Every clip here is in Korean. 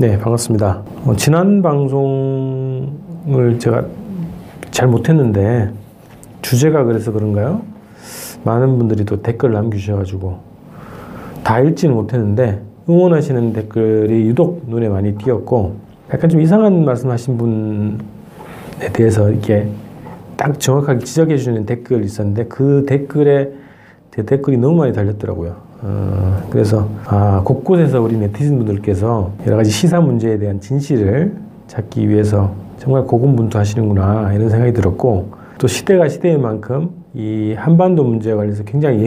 네, 반갑습니다. 어, 지난 방송을 제가 잘 못했는데 주제가 그래서 그런가요? 많은 분들이 또 댓글 남겨주셔가지고 다 읽지는 못했는데 응원하시는 댓글이 유독 눈에 많이 띄었고 약간 좀 이상한 말씀 하신 분에 대해서 이렇게 딱 정확하게 지적해 주는 댓글이 있었는데 그 댓글에 제 댓글이 너무 많이 달렸더라고요. 어, 그래서 아, 곳곳에서 우리 네티즌 분들께서 여러 가지 시사 문제에 대한 진실을 찾기 위해서 정말 고군분투하시는구나 이런 생각이 들었고 또 시대가 시대인 만큼 이 한반도 문제에 관해서 굉장히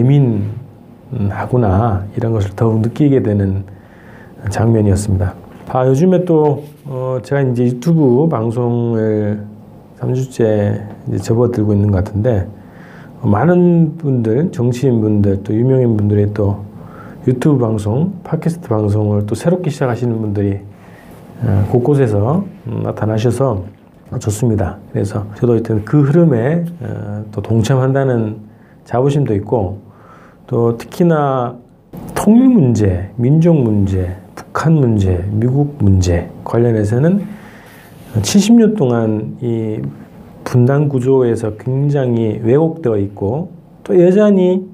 예민하구나 이런 것을 더욱 느끼게 되는 장면이었습니다. 아, 요즘에 또 어, 제가 이제 유튜브 방송을 3주째 이제 접어들고 있는 것 같은데 많은 분들, 정치인분들, 또 유명인 분들의 또 유튜브 방송, 팟캐스트 방송을 또 새롭게 시작하시는 분들이 어, 곳곳에서 나타나셔서 좋습니다. 그래서 저도 하여튼 그 흐름에 어, 또 동참한다는 자부심도 있고 또 특히나 통일 문제, 민족 문제, 북한 문제, 미국 문제 관련해서는 70년 동안 이 분단 구조에서 굉장히 왜곡되어 있고 또 여전히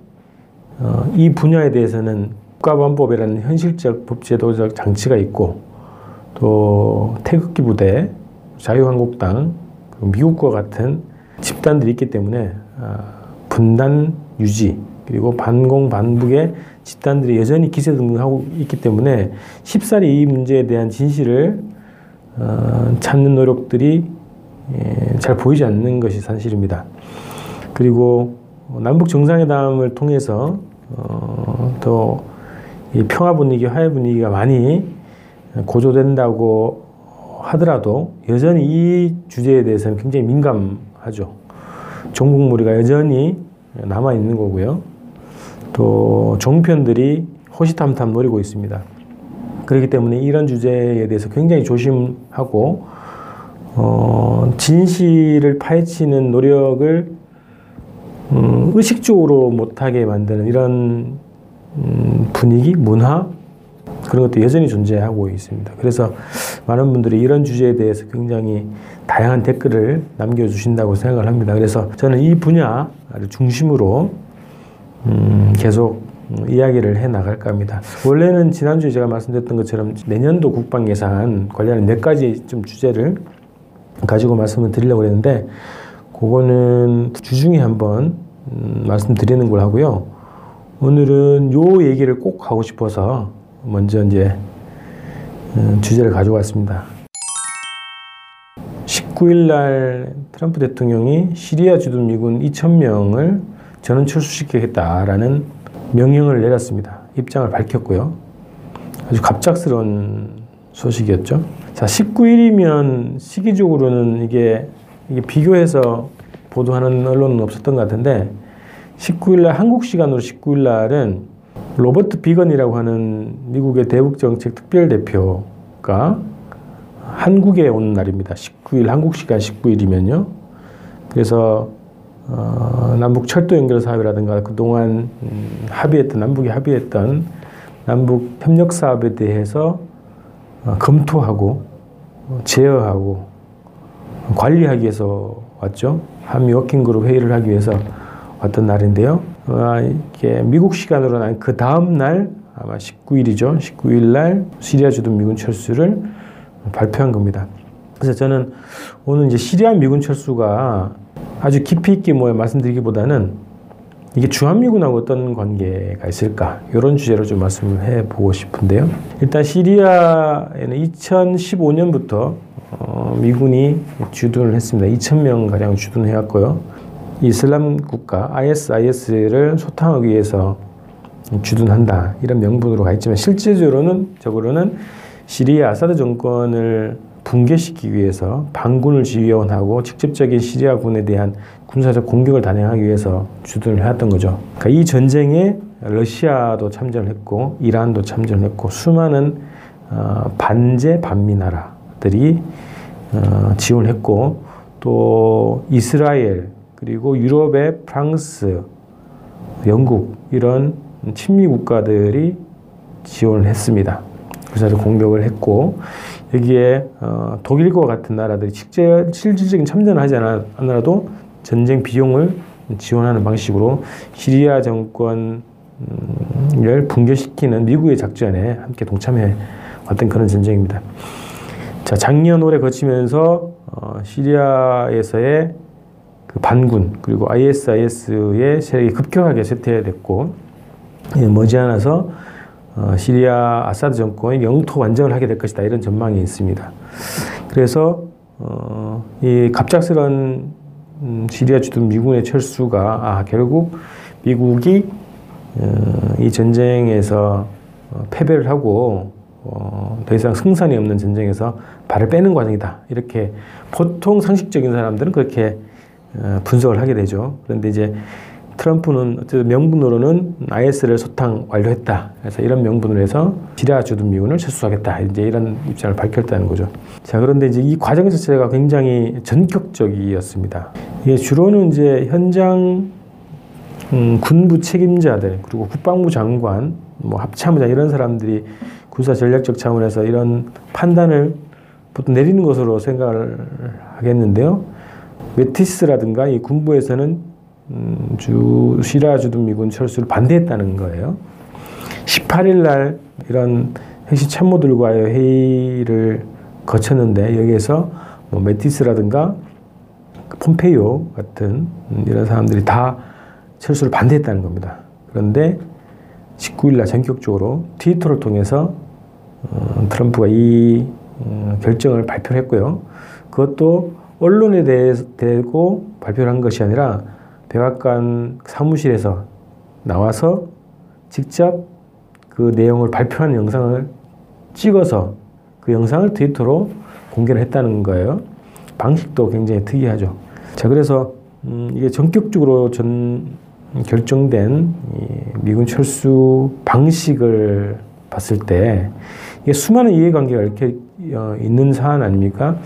어, 이 분야에 대해서는 국가보안법이라는 현실적 법제도적 장치가 있고 또 태극기 부대, 자유한국당, 미국과 같은 집단들이 있기 때문에 어, 분단 유지 그리고 반공 반북의 집단들이 여전히 기세등등하고 있기 때문에 쉽사리 이 문제에 대한 진실을 어, 찾는 노력들이 예, 잘 보이지 않는 것이 사실입니다. 그리고 남북 정상회담을 통해서 어, 또이 평화 분위기, 화해 분위기가 많이 고조된다고 하더라도 여전히 이 주제에 대해서는 굉장히 민감하죠. 종국무리가 여전히 남아 있는 거고요. 또 종편들이 호시탐탐 노리고 있습니다. 그렇기 때문에 이런 주제에 대해서 굉장히 조심하고 어, 진실을 파헤치는 노력을 음, 의식적으로 못하게 만드는 이런 음, 분위기, 문화 그런 것도 여전히 존재하고 있습니다. 그래서 많은 분들이 이런 주제에 대해서 굉장히 다양한 댓글을 남겨주신다고 생각을 합니다. 그래서 저는 이 분야를 중심으로 음, 계속 이야기를 해 나갈까 합니다. 원래는 지난주에 제가 말씀드렸던 것처럼 내년도 국방 예산 관련한 몇 가지 좀 주제를 가지고 말씀을 드리려고 했는데 그거는 주중에 한번 음, 말씀드리는 걸 하고요. 오늘은 요 얘기를 꼭 하고 싶어서 먼저 이제 음, 주제를 가져왔습니다. 19일 날 트럼프 대통령이 시리아 주둔 미군 2,000명을 전원 철수시키겠다라는 명령을 내렸습니다. 입장을 밝혔고요. 아주 갑작스러운 소식이었죠. 자, 19일이면 시기적으로는 이게, 이게 비교해서 보도하는 언론은 없었던 것 같은데 19일 날 한국 시간으로 19일 날은 로버트 비건이라고 하는 미국의 대북 정책 특별 대표가 한국에 온 날입니다. 19일 한국 시간 19일이면요. 그래서 어, 남북 철도 연결 사업이라든가 그동안 음, 합의했던 남북이 합의했던 남북 협력 사업에 대해서 어, 검토하고 어, 제어하고 관리하기 위해서 왔죠. 한미 워킹그룹 회의를 하기 위해서 왔던 날인데요. 어, 이게 미국 시간으로는 그 다음 날 아마 19일이죠. 19일 날 시리아 주둔 미군 철수를 발표한 겁니다. 그래서 저는 오늘 이제 시리아 미군 철수가 아주 깊이 있게 뭐 말씀드리기보다는 이게 주한미군하고 어떤 관계가 있을까 이런 주제로 좀 말씀을 해보고 싶은데요. 일단 시리아에는 2015년부터 어, 미군이 주둔을 했습니다. 2,000명 가량 주둔해왔고요. 이슬람 국가 ISIS를 소탕하기 위해서 주둔한다 이런 명분으로 가 있지만 실제적으로는 적으로는 시리아 아사드 정권을 붕괴시키기 위해서 반군을 지원하고 직접적인 시리아군에 대한 군사적 공격을 단행하기 위해서 주둔을 해왔던 거죠. 그러니까 이 전쟁에 러시아도 참전을 했고 이란도 참전을 했고 수많은 어, 반제 반미 나라들이 어, 지원을 했고 또 이스라엘 그리고 유럽의 프랑스, 영국 이런 친미 국가들이 지원을 했습니다. 부사적 공격을 했고 여기에 어, 독일과 같은 나라들이 실제 실질적인 참전을 하지 않아도 전쟁 비용을 지원하는 방식으로 시리아 정권을 붕괴시키는 미국의 작전에 함께 동참해 왔던 그런 전쟁입니다. 자, 작년 올해 거치면서 어, 시리아에서의 그 반군 그리고 ISIS의 세력이 급격하게 쇠퇴됐고 머지않아서 어, 시리아 아사드 정권이 영토 완전을 하게 될 것이다 이런 전망이 있습니다. 그래서 어, 이 갑작스런 음, 시리아 주둔 미군의 철수가 아, 결국 미국이 어, 이 전쟁에서 어, 패배를 하고 어, 더 이상 승산이 없는 전쟁에서 발을 빼는 과정이다. 이렇게 보통 상식적인 사람들은 그렇게 어, 분석을 하게 되죠. 그런데 이제 트럼프는 어쨌든 명분으로는 IS를 소탕 완료했다. 그래서 이런 명분으로 해서 시리아 주둔 미군을 철수하겠다. 이제 이런 입장을 밝혔다는 거죠. 자, 그런데 이제 이 과정 자체가 굉장히 전격적이었습니다. 이게 주로는 이제 현장 음, 군부 책임자들 그리고 국방부 장관, 뭐 합참의장 이런 사람들이 군사 전략적 차원에서 이런 판단을 보통 내리는 것으로 생각을 하겠는데요. 메티스라든가 이 군부에서는 음, 주 시라 주둔 미군 철수를 반대했다는 거예요. 18일 날 이런 핵심 참모들과의 회의를 거쳤는데 여기에서 뭐 메티스라든가 폼페이오 같은 이런 사람들이 다 철수를 반대했다는 겁니다. 그런데 19일 날 전격적으로 트위터를 통해서 어, 트럼프가 이 어, 결정을 발표했고요. 그것도 언론에 대고 발표를 한 것이 아니라 백악관 사무실에서 나와서 직접 그 내용을 발표한 영상을 찍어서 그 영상을 트위터로 공개를 했다는 거예요. 방식도 굉장히 특이하죠. 자, 그래서 음, 이게 전격적으로 전 결정된 미군 철수 방식을 봤을 때 이게 수많은 이해관계가 이렇게 어, 있는 사안 아닙니까?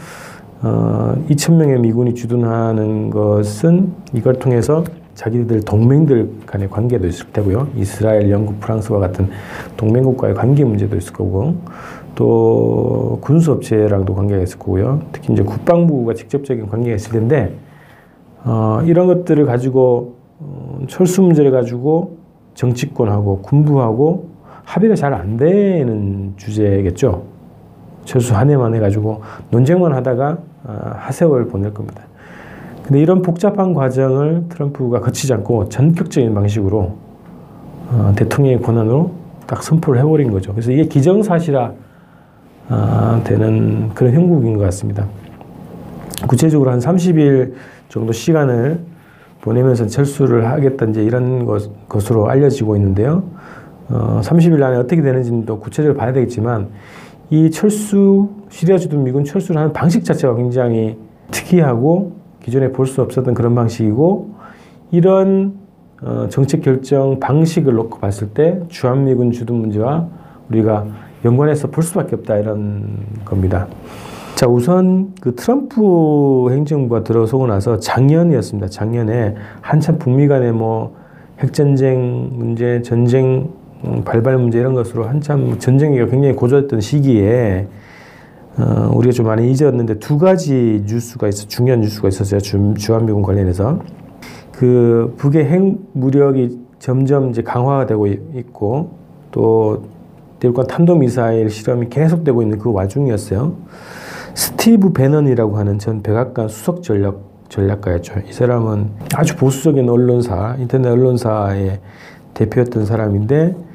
어, 2천 명의 미군이 주둔하는 것은 이걸 통해서 자기들 동맹들 간의 관계도 있을 테고요. 이스라엘, 영국, 프랑스와 같은 동맹국과의 관계 문제도 있을 거고, 또 군수업체랑도 관계가 있을 거고요. 특히 이제 국방부가 직접적인 관계가 있을 텐데, 어, 이런 것들을 가지고 어, 철수 문제를 가지고 정치권하고 군부하고 합의가 잘 안 되는 주제겠죠. 철수 한 해만 해가지고 논쟁만 하다가 아, 하세월 보낼 겁니다. 근데 이런 복잡한 과정을 트럼프가 거치지 않고 전격적인 방식으로 어, 대통령의 권한으로 딱 선포를 해버린 거죠. 그래서 이게 기정사실화 아, 되는 그런 형국인 것 같습니다. 구체적으로 한 30일 정도 시간을 보내면서 철수를 하겠다 이제 이런 것, 것으로 알려지고 있는데요. 어, 30일 안에 어떻게 되는지는 또 구체적으로 봐야 되겠지만 이 철수 시리아 주둔 미군 철수를 하는 방식 자체가 굉장히 특이하고 기존에 볼 수 없었던 그런 방식이고 이런 어, 정책 결정 방식을 놓고 봤을 때 주한미군 주둔 문제와 우리가 연관해서 볼 수밖에 없다 이런 겁니다. 자 우선 그 트럼프 행정부가 들어서고 나서 작년이었습니다. 작년에 한참 북미 간의 뭐 핵전쟁 문제, 전쟁 음, 발발 문제 이런 것으로 한참 전쟁이 굉장히 고조했던 시기에 어, 우리가 좀 많이 잊었는데 두 가지 뉴스가 있어 중요한 뉴스가 있었어요. 주, 주한미군 관련해서 그 북의 핵 무력이 점점 이제 강화가 되고 있고 또 대륙간 탄도 미사일 실험이 계속되고 있는 그 와중이었어요. 스티브 배넌이라고 하는 전 백악관 수석 전략 전략가였죠. 이 사람은 아주 보수적인 언론사, 인터넷 언론사의 대표였던 사람인데 어,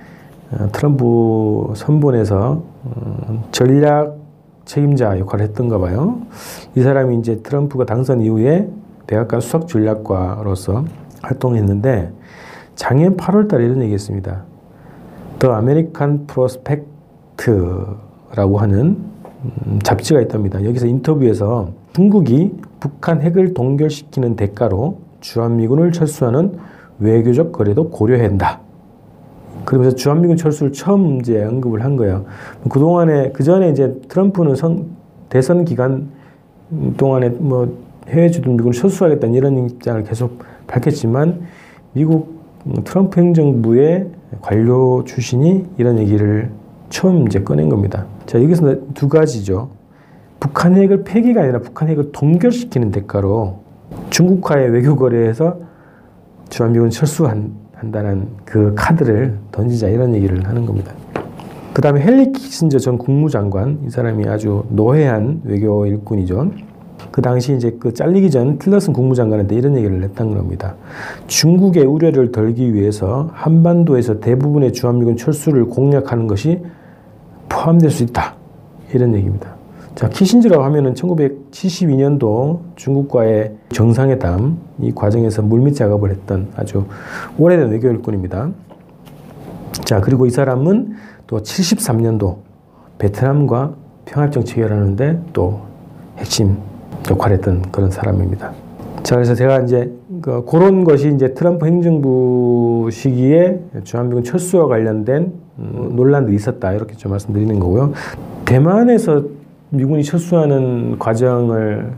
트럼프 선본에서 어, 전략 책임자 역할을 했던가 봐요. 이 사람이 이제 트럼프가 당선 이후에 백악관 수석 전략가로서 활동했는데 작년 8월 달에 이런 얘기 했습니다. The American Prospect라고 하는 음, 잡지가 있답니다. 여기서 인터뷰에서 중국이 북한 핵을 동결시키는 대가로 주한미군을 철수하는 외교적 거래도 고려한다. 그러면서 주한미군 철수를 처음 이제 언급을 한 거예요. 그동안에, 그 전에 이제 트럼프는 선, 대선 기간 동안에 뭐 해외 주둔 미군을 철수하겠다는 이런 입장을 계속 밝혔지만 미국 트럼프 행정부의 관료 출신이 이런 얘기를 처음 이제 꺼낸 겁니다. 자, 여기서 두 가지죠. 북한 핵을 폐기가 아니라 북한 핵을 동결시키는 대가로 중국과의 외교 거래에서 주한미군 철수한 다는 그 카드를 던지자 이런 얘기를 하는 겁니다. 그 다음에 헨리 키신저 전 국무장관 이 사람이 아주 노회한 외교 일꾼이죠. 그 당시 이제 그 잘리기 전 틸러슨 국무장관한테 이런 얘기를 했던 겁니다. 중국의 우려를 덜기 위해서 한반도에서 대부분의 주한미군 철수를 공략하는 것이 포함될 수 있다. 이런 얘기입니다. 자, 키신저라고 하면은 1972년도 중국과의 정상회담 이 과정에서 물밑 작업을 했던 아주 오래된 외교 일꾼입니다. 자, 그리고 이 사람은 또 73년도 베트남과 평화협정 체결하는데 또 핵심 역할을 했던 그런 사람입니다. 자, 그래서 제가 이제 그 그런 것이 이제 트럼프 행정부 시기에 주한미군 철수와 관련된 음, 논란도 있었다 이렇게 좀 말씀드리는 거고요. 대만에서 미군이 철수하는 과정을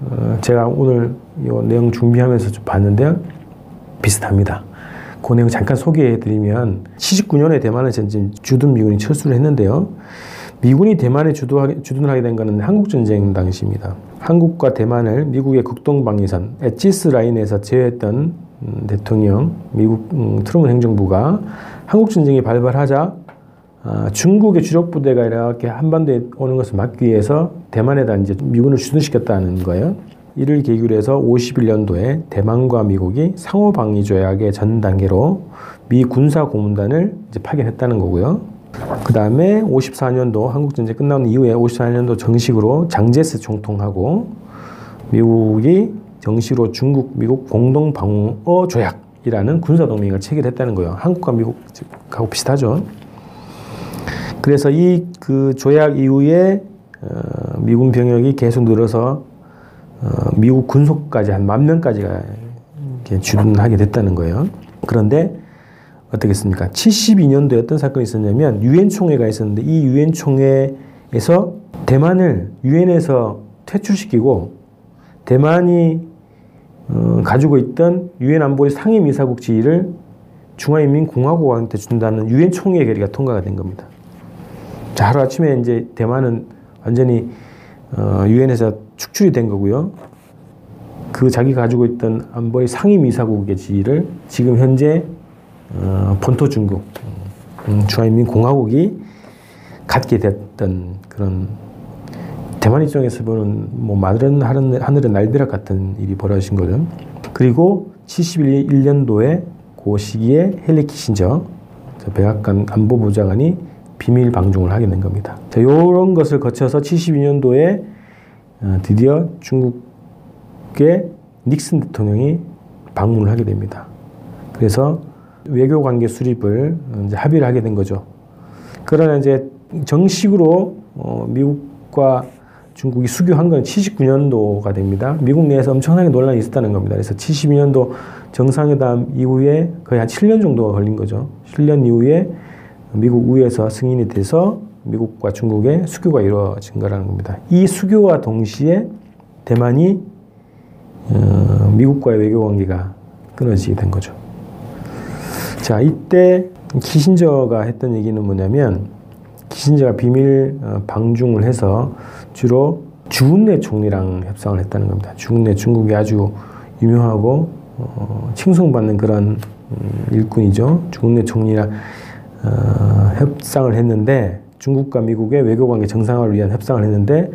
어, 제가 오늘 이 내용 준비하면서 좀 봤는데요. 비슷합니다. 그 내용 잠깐 소개해 드리면 79년에 대만에 전진 주둔 미군이 철수를 했는데요. 미군이 대만에 주도하게, 주둔을 하게 된 것은 한국전쟁 당시입니다. 한국과 대만을 미국의 국동방위선 엣지스 라인에서 제외했던 음, 대통령, 미국 음, 트루먼 행정부가 한국전쟁이 발발하자 아, 중국의 주력 부대가 이렇게 한반도에 오는 것을 막기 위해서 대만에다 이제 미군을 주둔시켰다는 거예요. 이를 계기로 해서 51년도에 대만과 미국이 상호 방위 조약의 전 단계로 미 군사 고문단을 이제 파견했다는 거고요. 그 다음에 54년도 한국전쟁 끝나는 이후에 54년도 정식으로 장제스 총통하고 미국이 정식으로 중국 미국 공동 방어 조약이라는 군사 동맹을 체결했다는 거예요. 한국과 미국하고 비슷하죠. 그래서 이 그 조약 이후에 어, 미군 병력이 계속 늘어서 어, 미국 군속까지 한 만 명까지가 주둔하게 됐다는 거예요. 그런데 어떻겠습니까? 72년도에 어떤 사건이 있었냐면 유엔 총회가 있었는데 이 유엔 총회에서 대만을 유엔에서 퇴출시키고 대만이 어, 가지고 있던 유엔 안보리 상임이사국 지위를 중화인민공화국한테 준다는 유엔 총회 결의가 통과가 된 겁니다. 자, 하루 아침에 이제 대만은 완전히 어, 유엔에서 축출이 된 거고요. 그 자기 가지고 있던 안보리 상임이사국의 지위를 지금 현재 어, 본토 중국, 음, 중화인민 공화국이 갖게 됐던 그런 대만 입장에서 보는 뭐 마른 하늘의 날벼락 같은 일이 벌어진 거죠. 그리고 71년도에 그 시기에 헬리 키신저 백악관 안보부 장관이 비밀 방중을 하게 된 겁니다. 자, 이런 것을 거쳐서 72년도에 어, 드디어 중국의 닉슨 대통령이 방문을 하게 됩니다. 그래서 외교 관계 수립을 이제 합의를 하게 된 거죠. 그러나 이제 정식으로 어, 미국과 중국이 수교한 건 79년도가 됩니다. 미국 내에서 엄청나게 논란이 있었다는 겁니다. 그래서 72년도 정상회담 이후에 거의 한 7년 정도가 걸린 거죠. 7년 이후에 미국 우에서 승인이 돼서 미국과 중국의 수교가 이루어진 거라는 겁니다. 이 수교와 동시에 대만이 어, 미국과의 외교 관계가 끊어지게 된 거죠. 자, 이때 키신저가 했던 얘기는 뭐냐면 키신저가 비밀 어, 방중을 해서 주로 주은내 총리랑 협상을 했다는 겁니다. 주은내 중국이 아주 유명하고 어, 칭송받는 그런 음, 일꾼이죠. 주은내 총리랑 어, 협상을 했는데 중국과 미국의 외교 관계 정상화를 위한 협상을 했는데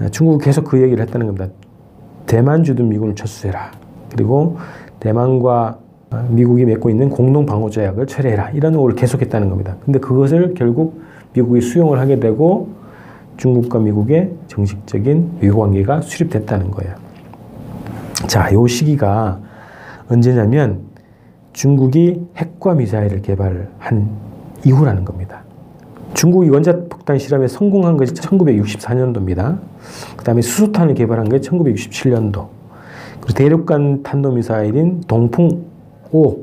어, 중국이 계속 그 얘기를 했다는 겁니다. 대만 주둔 미군을 철수해라. 그리고 대만과 미국이 맺고 있는 공동 방어 조약을 철회해라 이런 요구를 계속했다는 겁니다. 근데 그것을 결국 미국이 수용을 하게 되고 중국과 미국의 정식적인 외교 관계가 수립됐다는 거예요. 자, 요 시기가 언제냐면 중국이 핵과 미사일을 개발한 이후라는 겁니다. 중국이 원자폭탄 실험에 성공한 것이 1964년도입니다. 그 다음에 수소탄을 개발한 게 1967년도. 그리고 대륙간 탄도미사일인 동풍 5.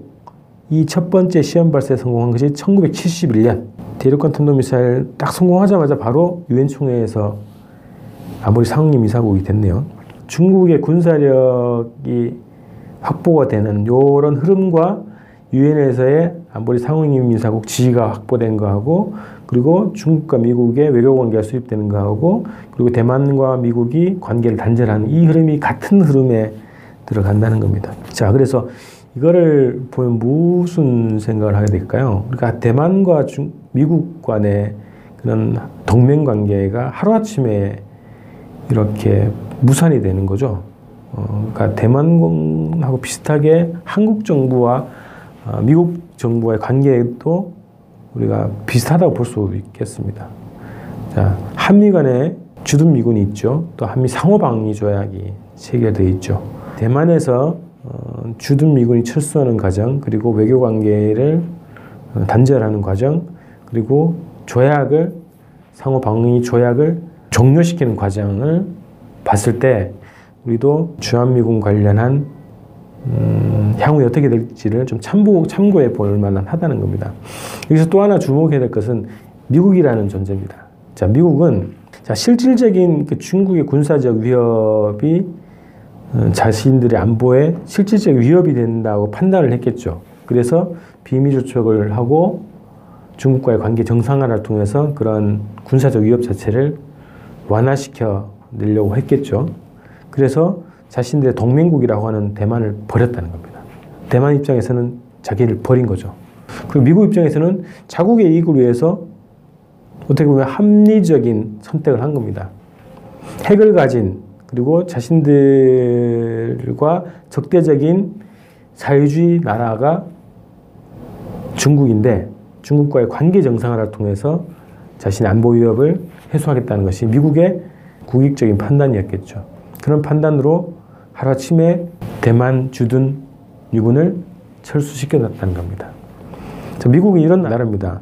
이 첫 번째 시험 발사에 성공한 것이 1971년. 대륙간 탄도미사일 딱 성공하자마자 바로 유엔 총회에서 아무리 상임 이사국이 됐네요. 중국의 군사력이 확보가 되는 이런 흐름과 유엔에서의 안보리 상임이사국 지위가 확보된 거하고 그리고 중국과 미국의 외교 관계가 수립되는 거하고 그리고 대만과 미국이 관계를 단절하는 이 흐름이 같은 흐름에 들어간다는 겁니다. 자, 그래서 이거를 보면 무슨 생각을 하게 될까요? 그러니까 대만과 중, 미국 간의 그런 동맹 관계가 하루아침에 이렇게 무산이 되는 거죠. 어, 그러니까 대만하고 비슷하게 한국 정부와 어, 미국 정부와의 관계도 우리가 비슷하다고 볼 수 있겠습니다. 자, 한미 간에 주둔 미군이 있죠. 또 한미 상호방위 조약이 체결되어 있죠. 대만에서 어, 주둔 미군이 철수하는 과정, 그리고 외교 관계를 단절하는 과정, 그리고 조약을 상호방위 조약을 종료시키는 과정을 봤을 때 우리도 주한미군 관련한 음, 향후 어떻게 될지를 좀 참고, 참고해 볼 만한 하다는 겁니다. 여기서 또 하나 주목해야 될 것은 미국이라는 존재입니다. 자, 미국은 자, 실질적인 그 중국의 군사적 위협이 어, 자신들의 안보에 실질적 위협이 된다고 판단을 했겠죠. 그래서 비밀 조촉을 하고 중국과의 관계 정상화를 통해서 그런 군사적 위협 자체를 완화시켜 내려고 했겠죠. 그래서 자신들의 동맹국이라고 하는 대만을 버렸다는 겁니다. 대만 입장에서는 자기를 버린 거죠. 그리고 미국 입장에서는 자국의 이익을 위해서 어떻게 보면 합리적인 선택을 한 겁니다. 핵을 가진 그리고 자신들과 적대적인 사회주의 나라가 중국인데 중국과의 관계 정상화를 통해서 자신의 안보 위협을 해소하겠다는 것이 미국의 국익적인 판단이었겠죠. 그런 판단으로 하루아침에 대만 주둔 미군을 철수시켜놨다는 겁니다. 자, 미국은 이런 나라입니다.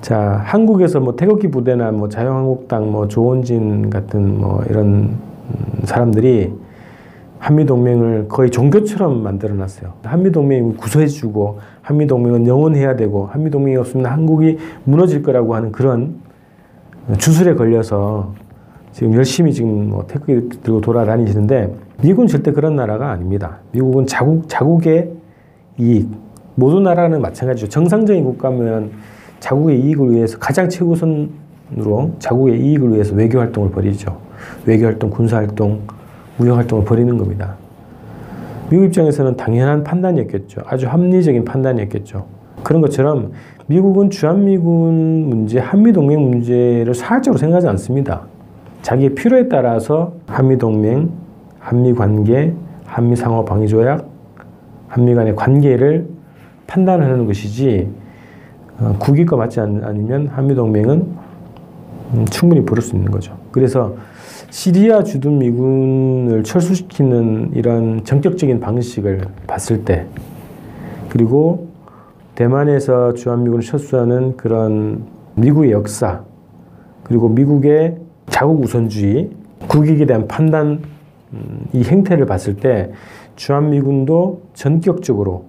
자, 한국에서 뭐 태극기 부대나 뭐 자유한국당, 뭐 조원진 같은 뭐 이런 사람들이 한미동맹을 거의 종교처럼 만들어 놨어요. 한미동맹이 구소해주고 한미동맹은 영원해야 되고 한미동맹이 없으면 한국이 무너질 거라고 하는 그런 주술에 걸려서 지금 열심히 지금 뭐 태극기 들고 돌아다니시는데 미국은 절대 그런 나라가 아닙니다. 미국은 자국 자국의 이익 모든 나라는 마찬가지죠. 정상적인 국가면 자국의 이익을 위해서 가장 최우선으로 자국의 이익을 위해서 외교 활동을 벌이죠. 외교 활동, 군사 활동, 무역 활동을 벌이는 겁니다. 미국 입장에서는 당연한 판단이었겠죠. 아주 합리적인 판단이었겠죠. 그런 것처럼 미국은 주한미군 문제, 한미동맹 문제를 사활적으로 생각하지 않습니다. 자기의 필요에 따라서 한미동맹, 한미관계, 한미상호방위조약, 한미 간의 관계를 판단하는 것이지 어, 국익과 맞지 않으면 한미동맹은 음, 충분히 부를 수 있는 거죠. 그래서 시리아 주둔 미군을 철수시키는 이런 전격적인 방식을 봤을 때 그리고 대만에서 주한미군을 철수하는 그런 미국의 역사 그리고 미국의 자국 우선주의 국익에 대한 판단 음, 이 행태를 봤을 때 주한미군도 전격적으로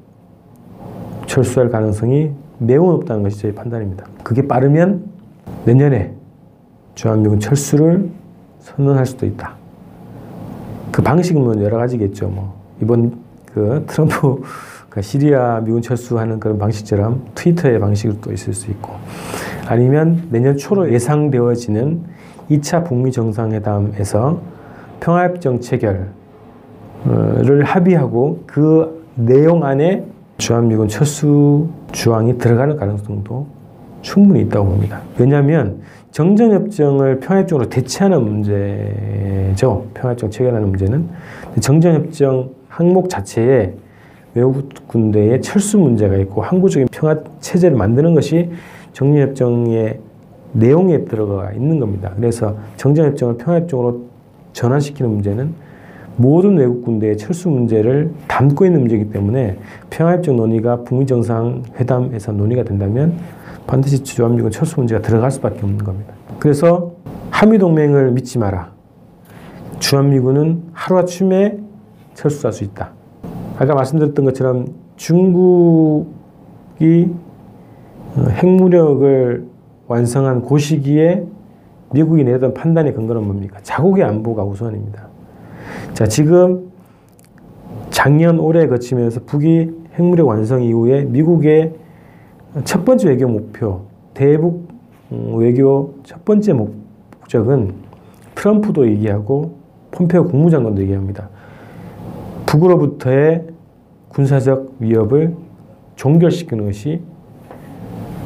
철수할 가능성이 매우 높다는 것이 제 판단입니다. 그게 빠르면 내년에 주한미군 철수를 선언할 수도 있다. 그 방식은 뭐 여러 가지겠죠. 뭐 이번 그 트럼프 그 시리아 미군 철수하는 그런 방식처럼 트위터의 방식도 있을 수 있고 아니면 내년 초로 예상되어지는 2차 북미 정상회담에서 평화협정 체결을 합의하고 그 내용 안에 주한미군 철수 조항이 들어가는 가능성도 충분히 있다고 봅니다. 왜냐하면 정전협정을 평화협정으로 대체하는 문제죠. 평화협정 체결하는 문제는. 정전협정 항목 자체에 외국 군대의 철수 문제가 있고 항구적인 평화 체제를 만드는 것이 정전협정의 내용에 들어가 있는 겁니다. 그래서 정전협정을 평화협정으로 전환시키는 문제는 모든 외국 군대의 철수 문제를 담고 있는 문제이기 때문에 평화협정 논의가 북미 정상회담에서 논의가 된다면 반드시 주한미군 철수 문제가 들어갈 수밖에 없는 겁니다. 그래서 한미 동맹을 믿지 마라. 주한미군은 하루아침에 철수할 수 있다. 아까 말씀드렸던 것처럼 중국이 어, 핵무력을 완성한 그 시기에 미국이 내던 판단의 근거는 뭡니까? 자국의 안보가 우선입니다. 자, 지금 작년 올해 거치면서 북이 핵무력 완성 이후에 미국의 첫 번째 외교 목표, 대북 음, 외교 첫 번째 목적은 트럼프도 얘기하고 폼페오 국무장관도 얘기합니다. 북으로부터의 군사적 위협을 종결시키는 것이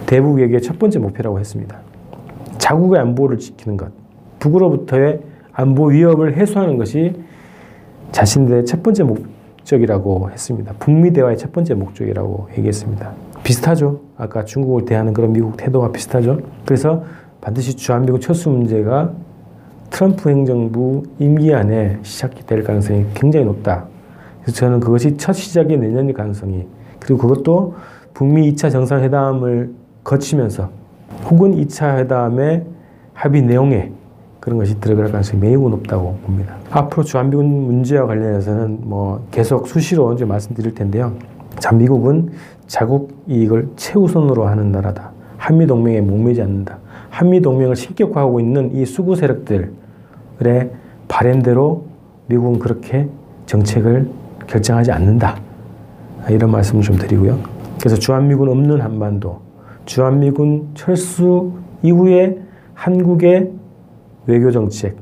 대북에게 첫 번째 목표라고 했습니다. 자국의 안보를 지키는 것, 북으로부터의 안보 위협을 해소하는 것이 자신들의 첫 번째 목적이라고 했습니다. 북미 대화의 첫 번째 목적이라고 얘기했습니다. 비슷하죠. 아까 중국을 대하는 그런 미국 태도와 비슷하죠. 그래서 반드시 주한미군 철수 문제가 트럼프 행정부 임기 안에 시작이 될 가능성이 굉장히 높다. 그래서 저는 그것이 첫 시작이 내년일 가능성이 그리고 그것도 북미 2차 정상회담을 거치면서 혹은 2차 회담의 합의 내용에 그런 것이 들어갈 가능성이 매우 높다고 봅니다. 앞으로 주한미군 문제와 관련해서는 뭐 계속 수시로 이제 말씀드릴 텐데요. 자, 미국은 자국 이익을 최우선으로 하는 나라다. 한미 동맹에 목매지 않는다. 한미 동맹을 신격화하고 있는 이 수구 세력들의 바램대로 미국은 그렇게 정책을 결정하지 않는다. 이런 말씀을 좀 드리고요. 그래서 주한미군 없는 한반도, 주한미군 철수 이후에 한국의 외교 정책,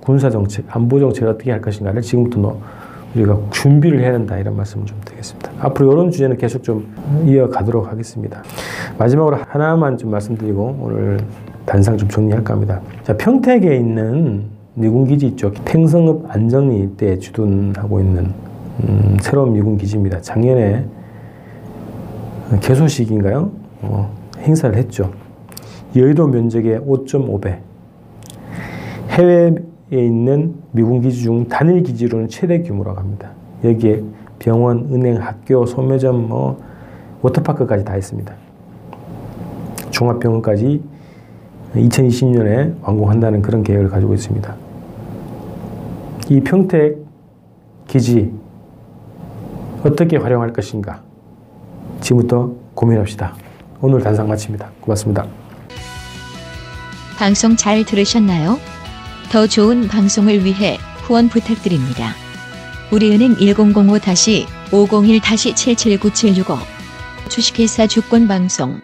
군사 정책, 안보 정책을 어떻게 할 것인가를 지금부터 우리가 준비를 해야 된다 이런 말씀을 좀 드리겠습니다. 앞으로 이런 주제는 계속 좀 이어가도록 하겠습니다. 마지막으로 하나만 좀 말씀드리고 오늘 단상 좀 정리할까 합니다. 자, 평택에 있는 미군 기지 있죠. 탱성읍 안정리 때 주둔하고 있는 음, 새로운 미군 기지입니다. 작년에 개소식인가요? 어, 행사를 했죠. 여의도 면적의 5.5배. 해외에 있는 미군 기지 중 단일 기지로는 최대 규모라고 합니다. 여기에 병원, 은행, 학교, 소매점, 뭐 워터파크까지 다 있습니다. 종합병원까지 2020년에 완공한다는 그런 계획을 가지고 있습니다. 이 평택 기지 어떻게 활용할 것인가 지금부터 고민합시다. 오늘 단상 마칩니다. 고맙습니다. 방송 잘 들으셨나요? 더 좋은 방송을 위해 후원 부탁드립니다. 우리은행 1005-501-779765 주식회사 주권방송